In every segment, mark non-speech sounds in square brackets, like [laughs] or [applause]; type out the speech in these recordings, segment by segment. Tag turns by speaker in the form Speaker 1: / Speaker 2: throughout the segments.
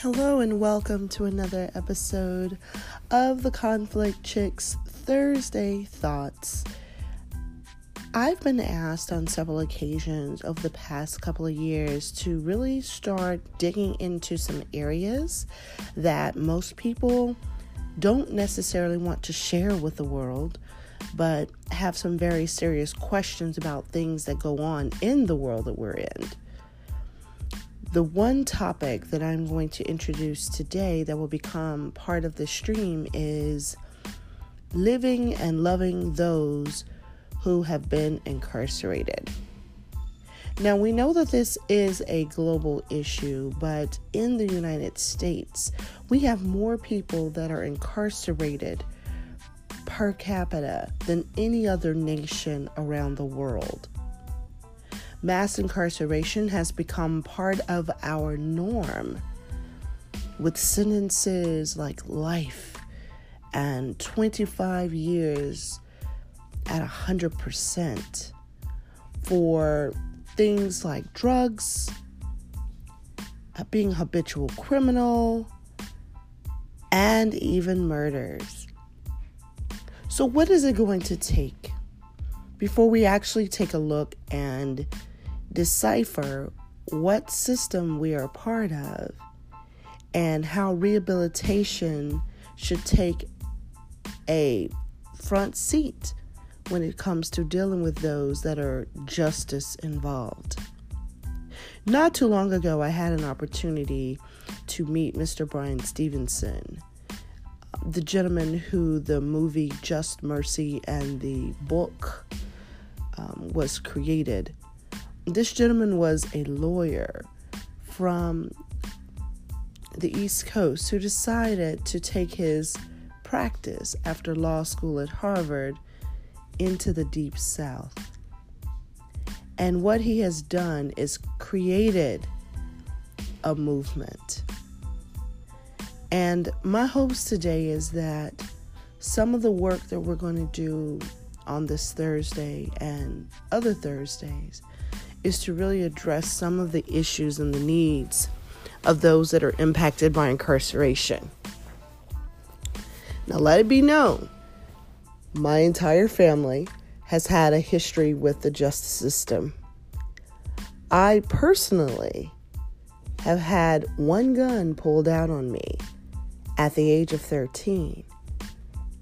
Speaker 1: Hello, and welcome to another episode of the Conflict Chicks Thursday Thoughts. I've been asked on several occasions over the past couple of years to really start digging into some areas that most people don't necessarily want to share with the world, but have some very serious questions about things that go on in the world that we're in. The one topic that I'm going to introduce today that will become part of the stream is living and loving those who have been incarcerated. Now, we know that this is a global issue, but in the United States, we have more people that are incarcerated per capita than any other nation around the world mass incarceration has become part of our norm with sentences like life and 25 years at 100% for things like drugs, uh, being habitual criminal, and even murders. So, what is it going to take before we actually take a look and decipher what system we are part of and how rehabilitation should take a front seat when it comes to dealing with those that are justice involved. Not too long ago, I had an opportunity to meet Mr. Bryan Stevenson, the gentleman who the movie Just Mercy and the book um, was created this gentleman was a lawyer from the East Coast who decided to take his practice after law school at Harvard into the Deep South. And what he has done is created a movement. And my hopes today is that some of the work that we're going to do on this Thursday and other Thursdays is to really address some of the issues and the needs of those that are impacted by incarceration. Now, let it be known my entire family has had a history with the justice system. I personally have had one gun pulled out on me at the age of 13,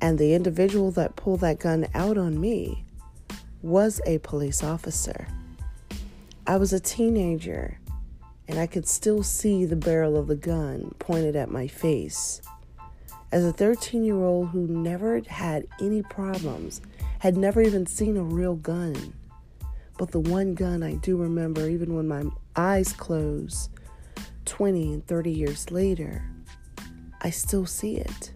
Speaker 1: and the individual that pulled that gun out on me was a police officer. I was a teenager and I could still see the barrel of the gun pointed at my face. As a 13 year old who never had any problems, had never even seen a real gun, but the one gun I do remember, even when my eyes close 20 and 30 years later, I still see it.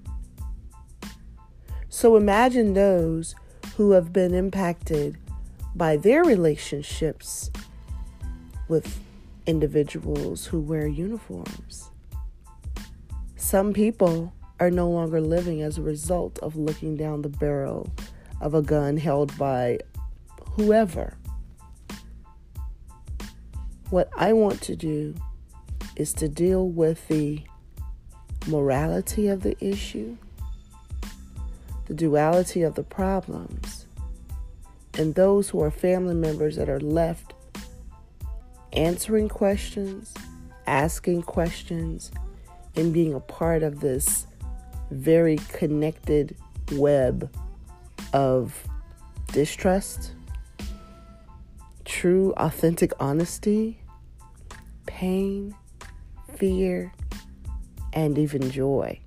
Speaker 1: So imagine those who have been impacted by their relationships with individuals who wear uniforms. Some people are no longer living as a result of looking down the barrel of a gun held by whoever. What I want to do is to deal with the morality of the issue, the duality of the problems, and those who are family members that are left answering questions, asking questions, and being a part of this very connected web of distrust, true, authentic honesty, pain, fear, and even joy.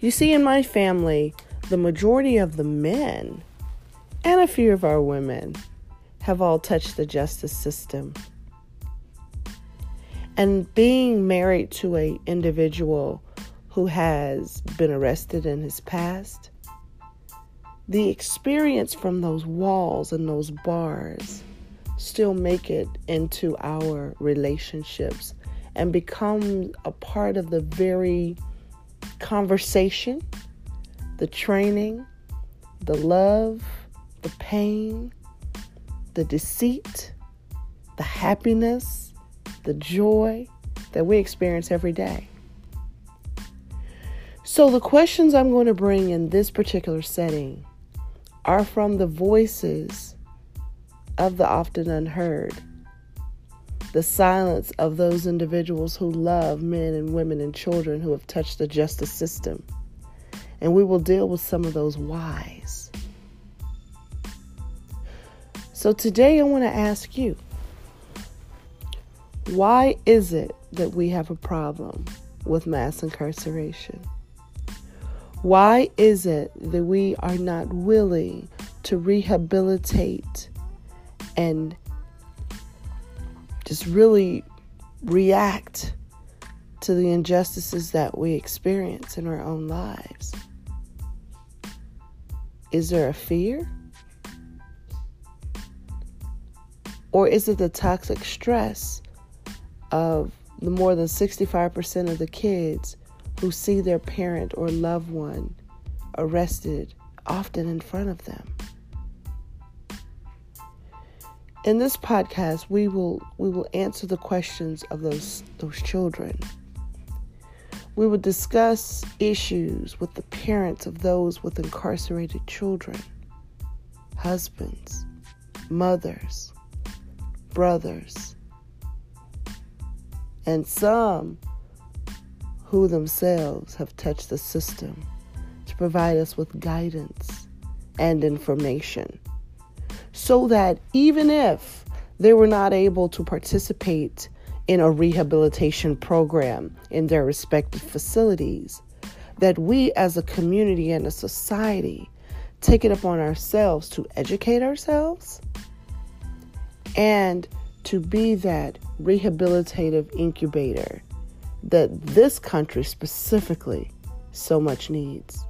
Speaker 1: You see, in my family, the majority of the men and a few of our women have all touched the justice system. And being married to a individual who has been arrested in his past, the experience from those walls and those bars still make it into our relationships and become a part of the very conversation, the training, the love, the pain, the deceit, the happiness, the joy that we experience every day. So, the questions I'm going to bring in this particular setting are from the voices of the often unheard, the silence of those individuals who love men and women and children who have touched the justice system. And we will deal with some of those whys. So, today I want to ask you why is it that we have a problem with mass incarceration? Why is it that we are not willing to rehabilitate and just really react to the injustices that we experience in our own lives? Is there a fear? Or is it the toxic stress of the more than 65% of the kids who see their parent or loved one arrested, often in front of them. In this podcast, we will we will answer the questions of those those children. We will discuss issues with the parents of those with incarcerated children, husbands, mothers, brothers, and some who themselves have touched the system to provide us with guidance and information so that even if they were not able to participate in a rehabilitation program in their respective facilities, that we as a community and a society take it upon ourselves to educate ourselves and to be that rehabilitative incubator that this country specifically so much needs.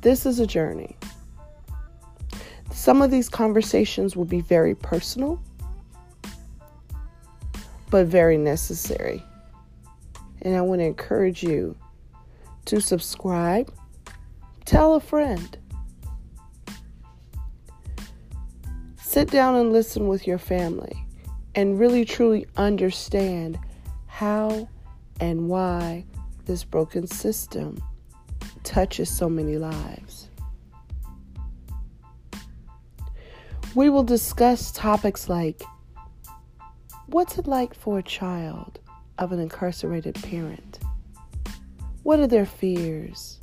Speaker 1: This is a journey. Some of these conversations will be very personal, but very necessary. And I want to encourage you to subscribe, tell a friend. Sit down and listen with your family and really truly understand how and why this broken system touches so many lives. We will discuss topics like what's it like for a child of an incarcerated parent? What are their fears,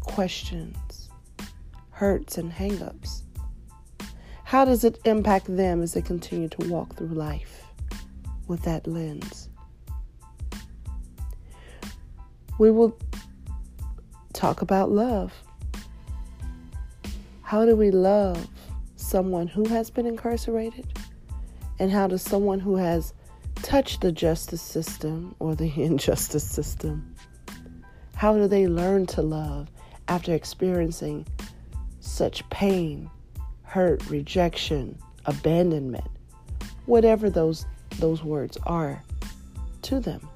Speaker 1: questions, hurts, and hangups? How does it impact them as they continue to walk through life with that lens? We will talk about love. How do we love someone who has been incarcerated? And how does someone who has touched the justice system or the [laughs] injustice system, how do they learn to love after experiencing such pain hurt, rejection, abandonment, whatever those those words are to them.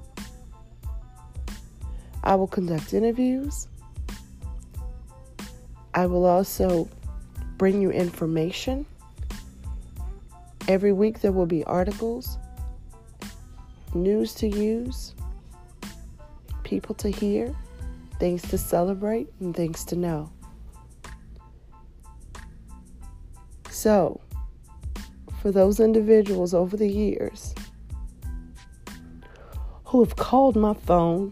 Speaker 1: I will conduct interviews. I will also bring you information. Every week there will be articles, news to use, people to hear, things to celebrate, and things to know. So, for those individuals over the years who have called my phone,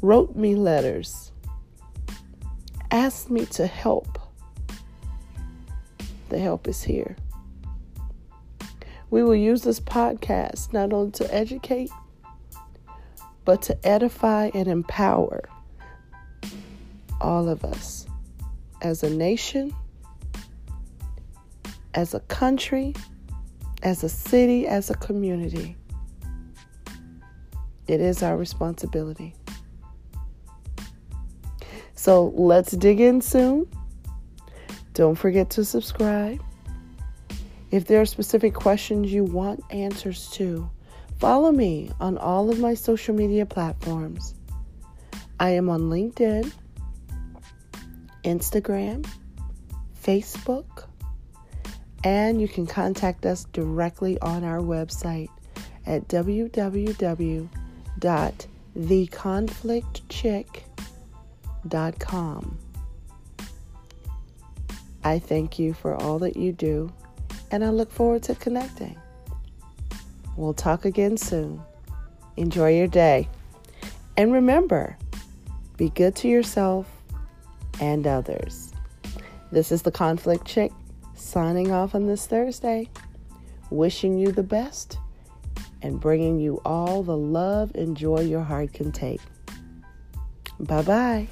Speaker 1: wrote me letters, asked me to help, the help is here. We will use this podcast not only to educate, but to edify and empower all of us as a nation as a country, as a city, as a community. It is our responsibility. So let's dig in soon. Don't forget to subscribe. If there are specific questions you want answers to, follow me on all of my social media platforms. I am on LinkedIn, Instagram, Facebook, And you can contact us directly on our website at www.theconflictchick.com. I thank you for all that you do, and I look forward to connecting. We'll talk again soon. Enjoy your day. And remember, be good to yourself and others. This is the Conflict Chick signing off on this Thursday, wishing you the best and bringing you all the love and joy your heart can take. Bye bye.